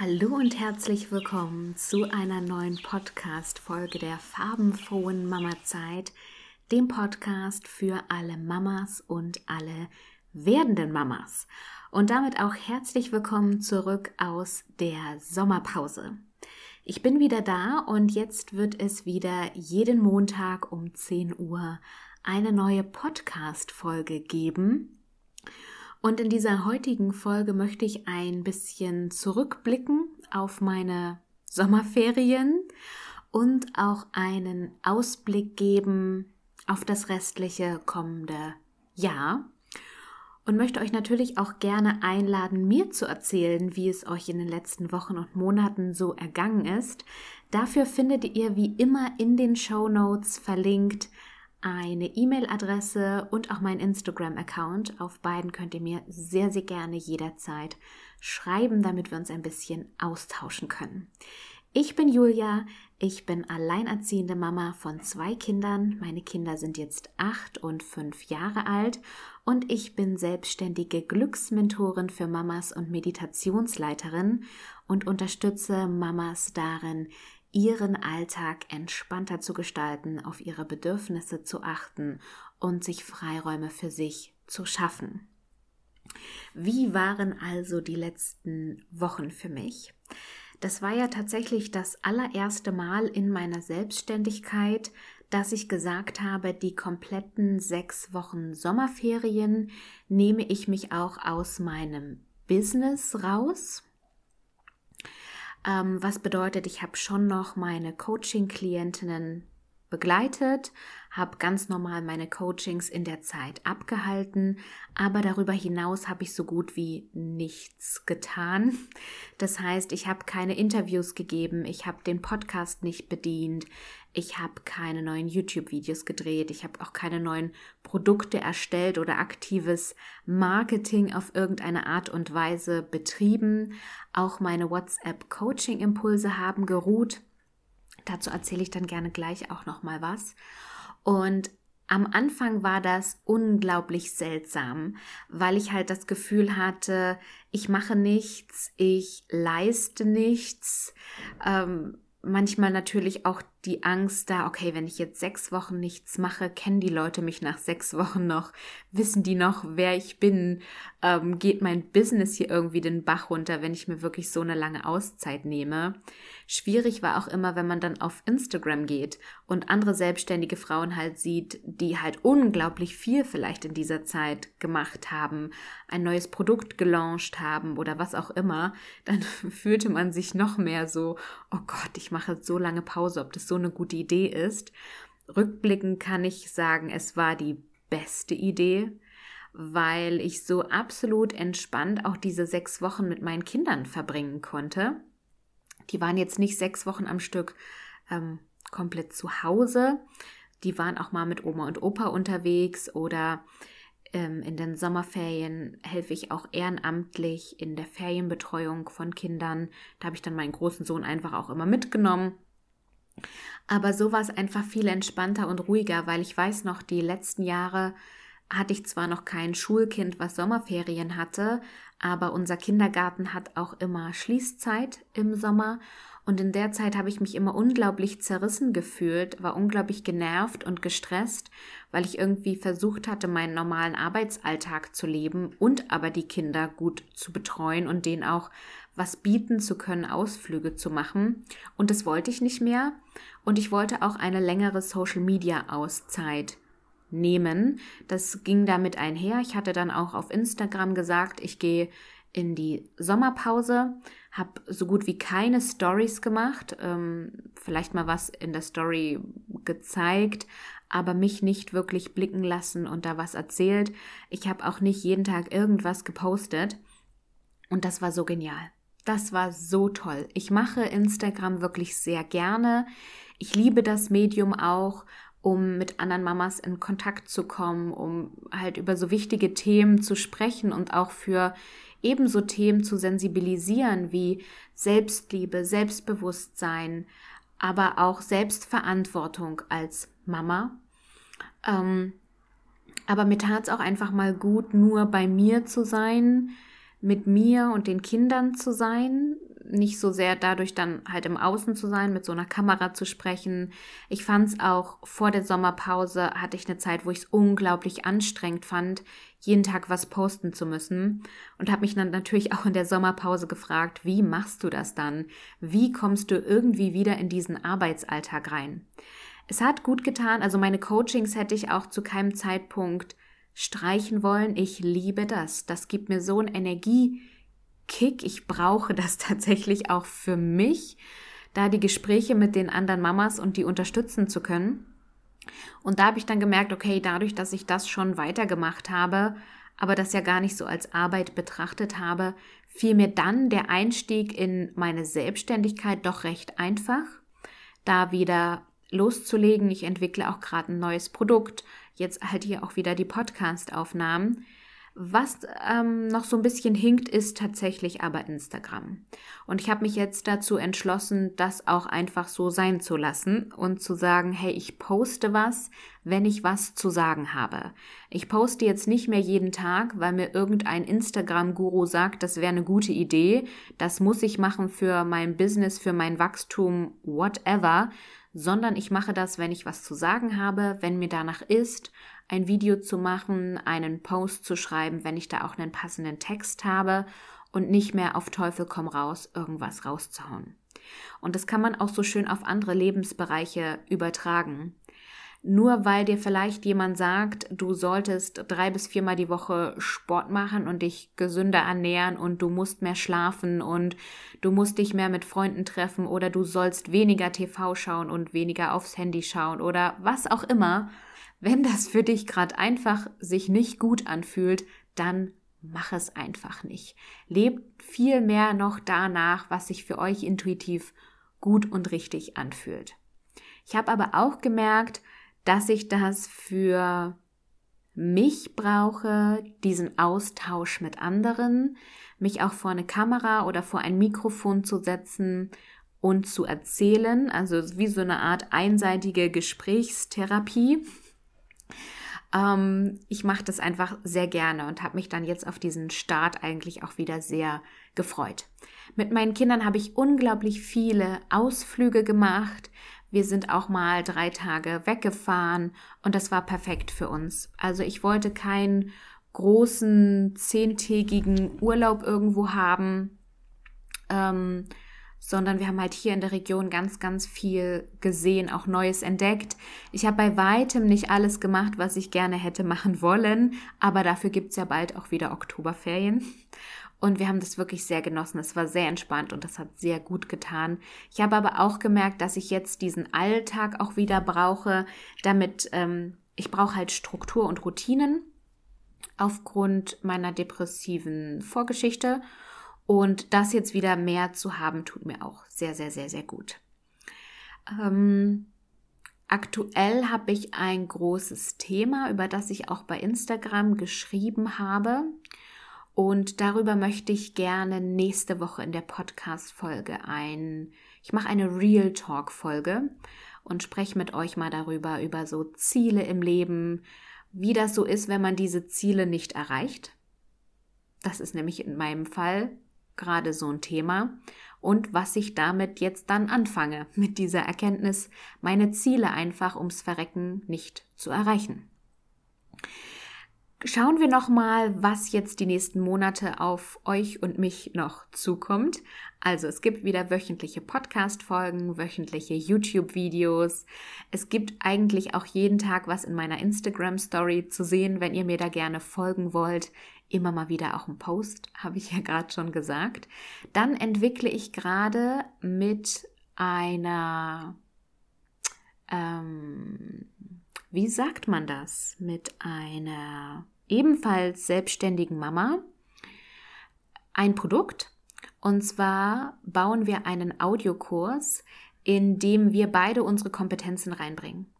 Hallo und herzlich willkommen zu einer neuen Podcast-Folge der farbenfrohen Mama-Zeit, dem Podcast für alle Mamas und alle werdenden Mamas. Und damit auch herzlich willkommen zurück aus der Sommerpause. Ich bin wieder da und jetzt wird es wieder jeden Montag um 10 Uhr eine neue Podcast-Folge geben. Und in dieser heutigen Folge möchte ich ein bisschen zurückblicken auf meine Sommerferien und auch einen Ausblick geben auf das restliche kommende Jahr. Und möchte euch natürlich auch gerne einladen, mir zu erzählen, wie es euch in den letzten Wochen und Monaten so ergangen ist. Dafür findet ihr wie immer in den Show Notes verlinkt eine E-Mail-Adresse und auch mein Instagram-Account. Auf beiden könnt ihr mir sehr, sehr gerne jederzeit schreiben, damit wir uns ein bisschen austauschen können. Ich bin Julia, ich bin alleinerziehende Mama von zwei Kindern. Meine Kinder sind jetzt acht und fünf Jahre alt und ich bin selbstständige Glücksmentorin für Mamas und Meditationsleiterin und unterstütze Mamas darin, ihren Alltag entspannter zu gestalten, auf ihre Bedürfnisse zu achten und sich Freiräume für sich zu schaffen. Wie waren also die letzten Wochen für mich? Das war ja tatsächlich das allererste Mal in meiner Selbstständigkeit, dass ich gesagt habe, die kompletten sechs Wochen Sommerferien nehme ich mich auch aus meinem Business raus ähm, was bedeutet, ich habe schon noch meine Coaching-Klientinnen begleitet, habe ganz normal meine Coachings in der Zeit abgehalten, aber darüber hinaus habe ich so gut wie nichts getan. Das heißt, ich habe keine Interviews gegeben, ich habe den Podcast nicht bedient, ich habe keine neuen YouTube-Videos gedreht, ich habe auch keine neuen Produkte erstellt oder aktives Marketing auf irgendeine Art und Weise betrieben. Auch meine WhatsApp-Coaching-Impulse haben geruht Dazu erzähle ich dann gerne gleich auch noch mal was. Und am Anfang war das unglaublich seltsam, weil ich halt das Gefühl hatte, ich mache nichts, ich leiste nichts. Ähm, manchmal natürlich auch die Angst da, okay, wenn ich jetzt sechs Wochen nichts mache, kennen die Leute mich nach sechs Wochen noch, wissen die noch, wer ich bin, ähm, geht mein Business hier irgendwie den Bach runter, wenn ich mir wirklich so eine lange Auszeit nehme. Schwierig war auch immer, wenn man dann auf Instagram geht und andere selbstständige Frauen halt sieht, die halt unglaublich viel vielleicht in dieser Zeit gemacht haben, ein neues Produkt gelauncht haben oder was auch immer, dann fühlte man sich noch mehr so, oh Gott, ich mache so lange Pause, ob das so eine gute Idee ist. Rückblickend kann ich sagen, es war die beste Idee, weil ich so absolut entspannt auch diese sechs Wochen mit meinen Kindern verbringen konnte. Die waren jetzt nicht sechs Wochen am Stück ähm, komplett zu Hause. Die waren auch mal mit Oma und Opa unterwegs oder ähm, in den Sommerferien helfe ich auch ehrenamtlich in der Ferienbetreuung von Kindern. Da habe ich dann meinen großen Sohn einfach auch immer mitgenommen. Aber so war es einfach viel entspannter und ruhiger, weil ich weiß noch, die letzten Jahre hatte ich zwar noch kein Schulkind, was Sommerferien hatte, aber unser Kindergarten hat auch immer Schließzeit im Sommer und in der Zeit habe ich mich immer unglaublich zerrissen gefühlt, war unglaublich genervt und gestresst, weil ich irgendwie versucht hatte, meinen normalen Arbeitsalltag zu leben und aber die Kinder gut zu betreuen und denen auch was bieten zu können, Ausflüge zu machen. Und das wollte ich nicht mehr. Und ich wollte auch eine längere Social-Media-Auszeit nehmen. Das ging damit einher. Ich hatte dann auch auf Instagram gesagt, ich gehe in die Sommerpause, habe so gut wie keine Stories gemacht, ähm, vielleicht mal was in der Story gezeigt, aber mich nicht wirklich blicken lassen und da was erzählt. Ich habe auch nicht jeden Tag irgendwas gepostet und das war so genial. Das war so toll. Ich mache Instagram wirklich sehr gerne. Ich liebe das Medium auch, um mit anderen Mamas in Kontakt zu kommen, um halt über so wichtige Themen zu sprechen und auch für ebenso Themen zu sensibilisieren wie Selbstliebe, Selbstbewusstsein, aber auch Selbstverantwortung als Mama. Ähm, aber mir tat es auch einfach mal gut, nur bei mir zu sein, mit mir und den Kindern zu sein, nicht so sehr dadurch dann halt im Außen zu sein, mit so einer Kamera zu sprechen. Ich fand es auch vor der Sommerpause, hatte ich eine Zeit, wo ich es unglaublich anstrengend fand, jeden Tag was posten zu müssen. Und habe mich dann natürlich auch in der Sommerpause gefragt, wie machst du das dann? Wie kommst du irgendwie wieder in diesen Arbeitsalltag rein? Es hat gut getan, also meine Coachings hätte ich auch zu keinem Zeitpunkt streichen wollen. Ich liebe das. Das gibt mir so einen Energiekick. Ich brauche das tatsächlich auch für mich, da die Gespräche mit den anderen Mamas und die unterstützen zu können. Und da habe ich dann gemerkt, okay, dadurch, dass ich das schon weitergemacht habe, aber das ja gar nicht so als Arbeit betrachtet habe, fiel mir dann der Einstieg in meine Selbstständigkeit doch recht einfach, da wieder loszulegen. Ich entwickle auch gerade ein neues Produkt jetzt halt hier auch wieder die Podcast-Aufnahmen. Was ähm, noch so ein bisschen hinkt, ist tatsächlich aber Instagram. Und ich habe mich jetzt dazu entschlossen, das auch einfach so sein zu lassen und zu sagen, hey, ich poste was, wenn ich was zu sagen habe. Ich poste jetzt nicht mehr jeden Tag, weil mir irgendein Instagram-Guru sagt, das wäre eine gute Idee, das muss ich machen für mein Business, für mein Wachstum, whatever, sondern ich mache das, wenn ich was zu sagen habe, wenn mir danach ist, ein Video zu machen, einen Post zu schreiben, wenn ich da auch einen passenden Text habe und nicht mehr auf Teufel komm raus irgendwas rauszuhauen. Und das kann man auch so schön auf andere Lebensbereiche übertragen. Nur weil dir vielleicht jemand sagt, du solltest drei bis viermal die Woche Sport machen und dich gesünder ernähren und du musst mehr schlafen und du musst dich mehr mit Freunden treffen oder du sollst weniger TV schauen und weniger aufs Handy schauen oder was auch immer, wenn das für dich gerade einfach sich nicht gut anfühlt, dann mach es einfach nicht. Lebt viel mehr noch danach, was sich für euch intuitiv gut und richtig anfühlt. Ich habe aber auch gemerkt, dass ich das für mich brauche, diesen Austausch mit anderen, mich auch vor eine Kamera oder vor ein Mikrofon zu setzen und zu erzählen, also wie so eine Art einseitige Gesprächstherapie. Ähm, ich mache das einfach sehr gerne und habe mich dann jetzt auf diesen Start eigentlich auch wieder sehr gefreut. Mit meinen Kindern habe ich unglaublich viele Ausflüge gemacht. Wir sind auch mal drei Tage weggefahren und das war perfekt für uns. Also ich wollte keinen großen zehntägigen Urlaub irgendwo haben, ähm, sondern wir haben halt hier in der Region ganz, ganz viel gesehen, auch Neues entdeckt. Ich habe bei weitem nicht alles gemacht, was ich gerne hätte machen wollen, aber dafür gibt's ja bald auch wieder Oktoberferien. Und wir haben das wirklich sehr genossen. Es war sehr entspannt und das hat sehr gut getan. Ich habe aber auch gemerkt, dass ich jetzt diesen Alltag auch wieder brauche, damit ähm, ich brauche halt Struktur und Routinen aufgrund meiner depressiven Vorgeschichte. Und das jetzt wieder mehr zu haben, tut mir auch sehr, sehr, sehr, sehr gut. Ähm, aktuell habe ich ein großes Thema, über das ich auch bei Instagram geschrieben habe. Und darüber möchte ich gerne nächste Woche in der Podcast-Folge ein, ich mache eine Real Talk-Folge und spreche mit euch mal darüber, über so Ziele im Leben, wie das so ist, wenn man diese Ziele nicht erreicht. Das ist nämlich in meinem Fall gerade so ein Thema und was ich damit jetzt dann anfange, mit dieser Erkenntnis, meine Ziele einfach ums Verrecken nicht zu erreichen. Schauen wir noch mal, was jetzt die nächsten Monate auf euch und mich noch zukommt. Also es gibt wieder wöchentliche Podcast-Folgen, wöchentliche YouTube-Videos. Es gibt eigentlich auch jeden Tag was in meiner Instagram-Story zu sehen, wenn ihr mir da gerne folgen wollt. Immer mal wieder auch ein Post, habe ich ja gerade schon gesagt. Dann entwickle ich gerade mit einer ähm, wie sagt man das, mit einer ebenfalls selbstständigen Mama ein Produkt. Und zwar bauen wir einen Audiokurs, in dem wir beide unsere Kompetenzen reinbringen.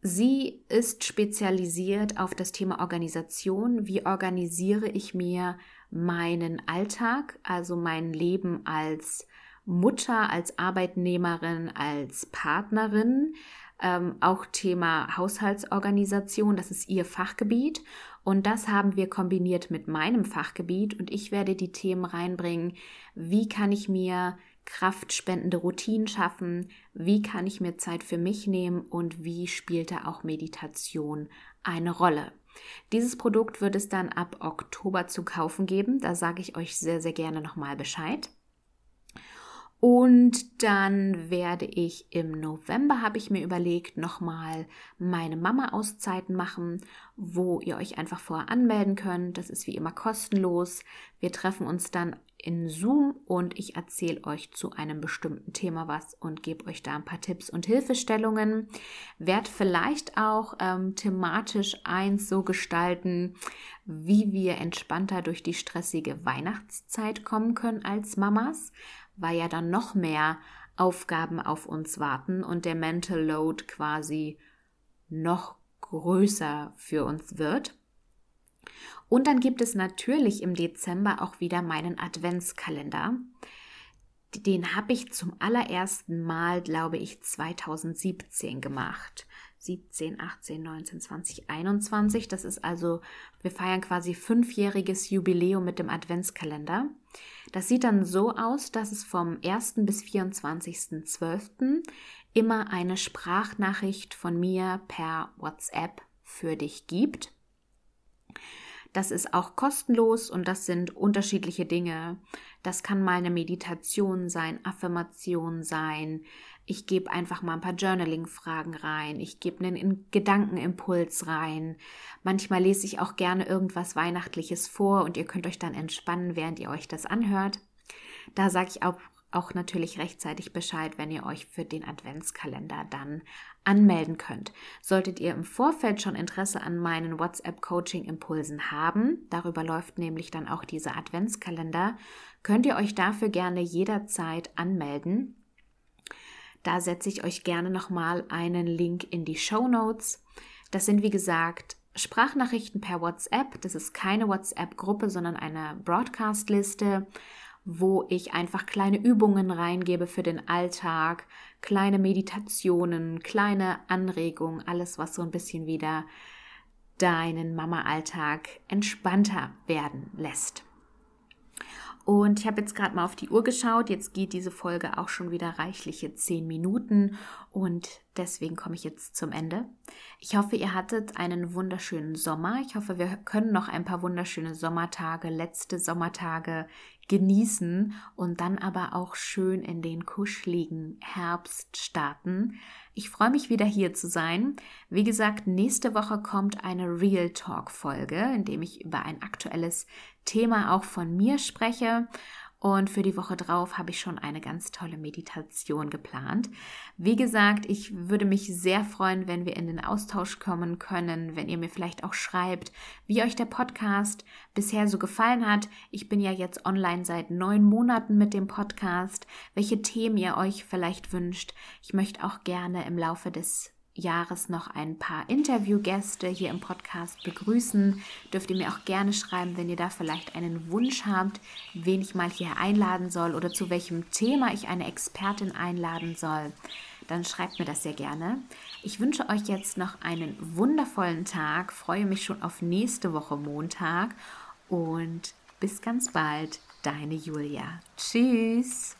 Sie ist spezialisiert auf das Thema Organisation. Wie organisiere ich mir meinen Alltag, also mein Leben als Mutter, als Arbeitnehmerin, als Partnerin? ähm, auch Thema Haushaltsorganisation, das ist ihr Fachgebiet. Und das haben wir kombiniert mit meinem Fachgebiet. Und ich werde die Themen reinbringen, wie kann ich mir kraftspendende Routinen schaffen, wie kann ich mir Zeit für mich nehmen und wie spielt da auch Meditation eine Rolle. Dieses Produkt wird es dann ab Oktober zu kaufen geben. Da sage ich euch sehr, sehr gerne nochmal Bescheid. Und dann werde ich im November, habe ich mir überlegt, nochmal meine Mama-Auszeiten machen, wo ihr euch einfach vorher anmelden könnt. Das ist wie immer kostenlos. Wir treffen uns dann in Zoom und ich erzähle euch zu einem bestimmten Thema was und gebe euch da ein paar Tipps und Hilfestellungen. Werd vielleicht auch ähm, thematisch eins so gestalten, wie wir entspannter durch die stressige Weihnachtszeit kommen können als Mamas weil ja dann noch mehr Aufgaben auf uns warten und der Mental Load quasi noch größer für uns wird. Und dann gibt es natürlich im Dezember auch wieder meinen Adventskalender. Den habe ich zum allerersten Mal, glaube ich, 2017 gemacht. 17, 18, 19, 20, 21. Das ist also, wir feiern quasi fünfjähriges Jubiläum mit dem Adventskalender. Das sieht dann so aus, dass es vom 1. bis 24.12. immer eine Sprachnachricht von mir per WhatsApp für dich gibt. Das ist auch kostenlos und das sind unterschiedliche Dinge. Das kann mal eine Meditation sein, Affirmation sein. Ich gebe einfach mal ein paar Journaling-Fragen rein. Ich gebe einen Gedankenimpuls rein. Manchmal lese ich auch gerne irgendwas Weihnachtliches vor und ihr könnt euch dann entspannen, während ihr euch das anhört. Da sage ich auch auch natürlich rechtzeitig Bescheid, wenn ihr euch für den Adventskalender dann anmelden könnt. Solltet ihr im Vorfeld schon Interesse an meinen WhatsApp-Coaching-Impulsen haben, darüber läuft nämlich dann auch dieser Adventskalender, könnt ihr euch dafür gerne jederzeit anmelden. Da setze ich euch gerne nochmal einen Link in die Show Notes. Das sind wie gesagt Sprachnachrichten per WhatsApp. Das ist keine WhatsApp-Gruppe, sondern eine Broadcast-Liste wo ich einfach kleine Übungen reingebe für den Alltag, kleine Meditationen, kleine Anregungen, alles, was so ein bisschen wieder deinen Mama-Alltag entspannter werden lässt. Und ich habe jetzt gerade mal auf die Uhr geschaut. Jetzt geht diese Folge auch schon wieder reichliche zehn Minuten und deswegen komme ich jetzt zum Ende. Ich hoffe, ihr hattet einen wunderschönen Sommer. Ich hoffe, wir können noch ein paar wunderschöne Sommertage, letzte Sommertage genießen und dann aber auch schön in den kuscheligen Herbst starten. Ich freue mich wieder hier zu sein. Wie gesagt, nächste Woche kommt eine Real Talk Folge, in dem ich über ein aktuelles Thema auch von mir spreche und für die Woche drauf habe ich schon eine ganz tolle Meditation geplant. Wie gesagt, ich würde mich sehr freuen, wenn wir in den Austausch kommen können, wenn ihr mir vielleicht auch schreibt, wie euch der Podcast bisher so gefallen hat. Ich bin ja jetzt online seit neun Monaten mit dem Podcast, welche Themen ihr euch vielleicht wünscht. Ich möchte auch gerne im Laufe des Jahres noch ein paar Interviewgäste hier im Podcast begrüßen. Dürft ihr mir auch gerne schreiben, wenn ihr da vielleicht einen Wunsch habt, wen ich mal hier einladen soll oder zu welchem Thema ich eine Expertin einladen soll. Dann schreibt mir das sehr gerne. Ich wünsche euch jetzt noch einen wundervollen Tag, freue mich schon auf nächste Woche Montag und bis ganz bald, deine Julia. Tschüss.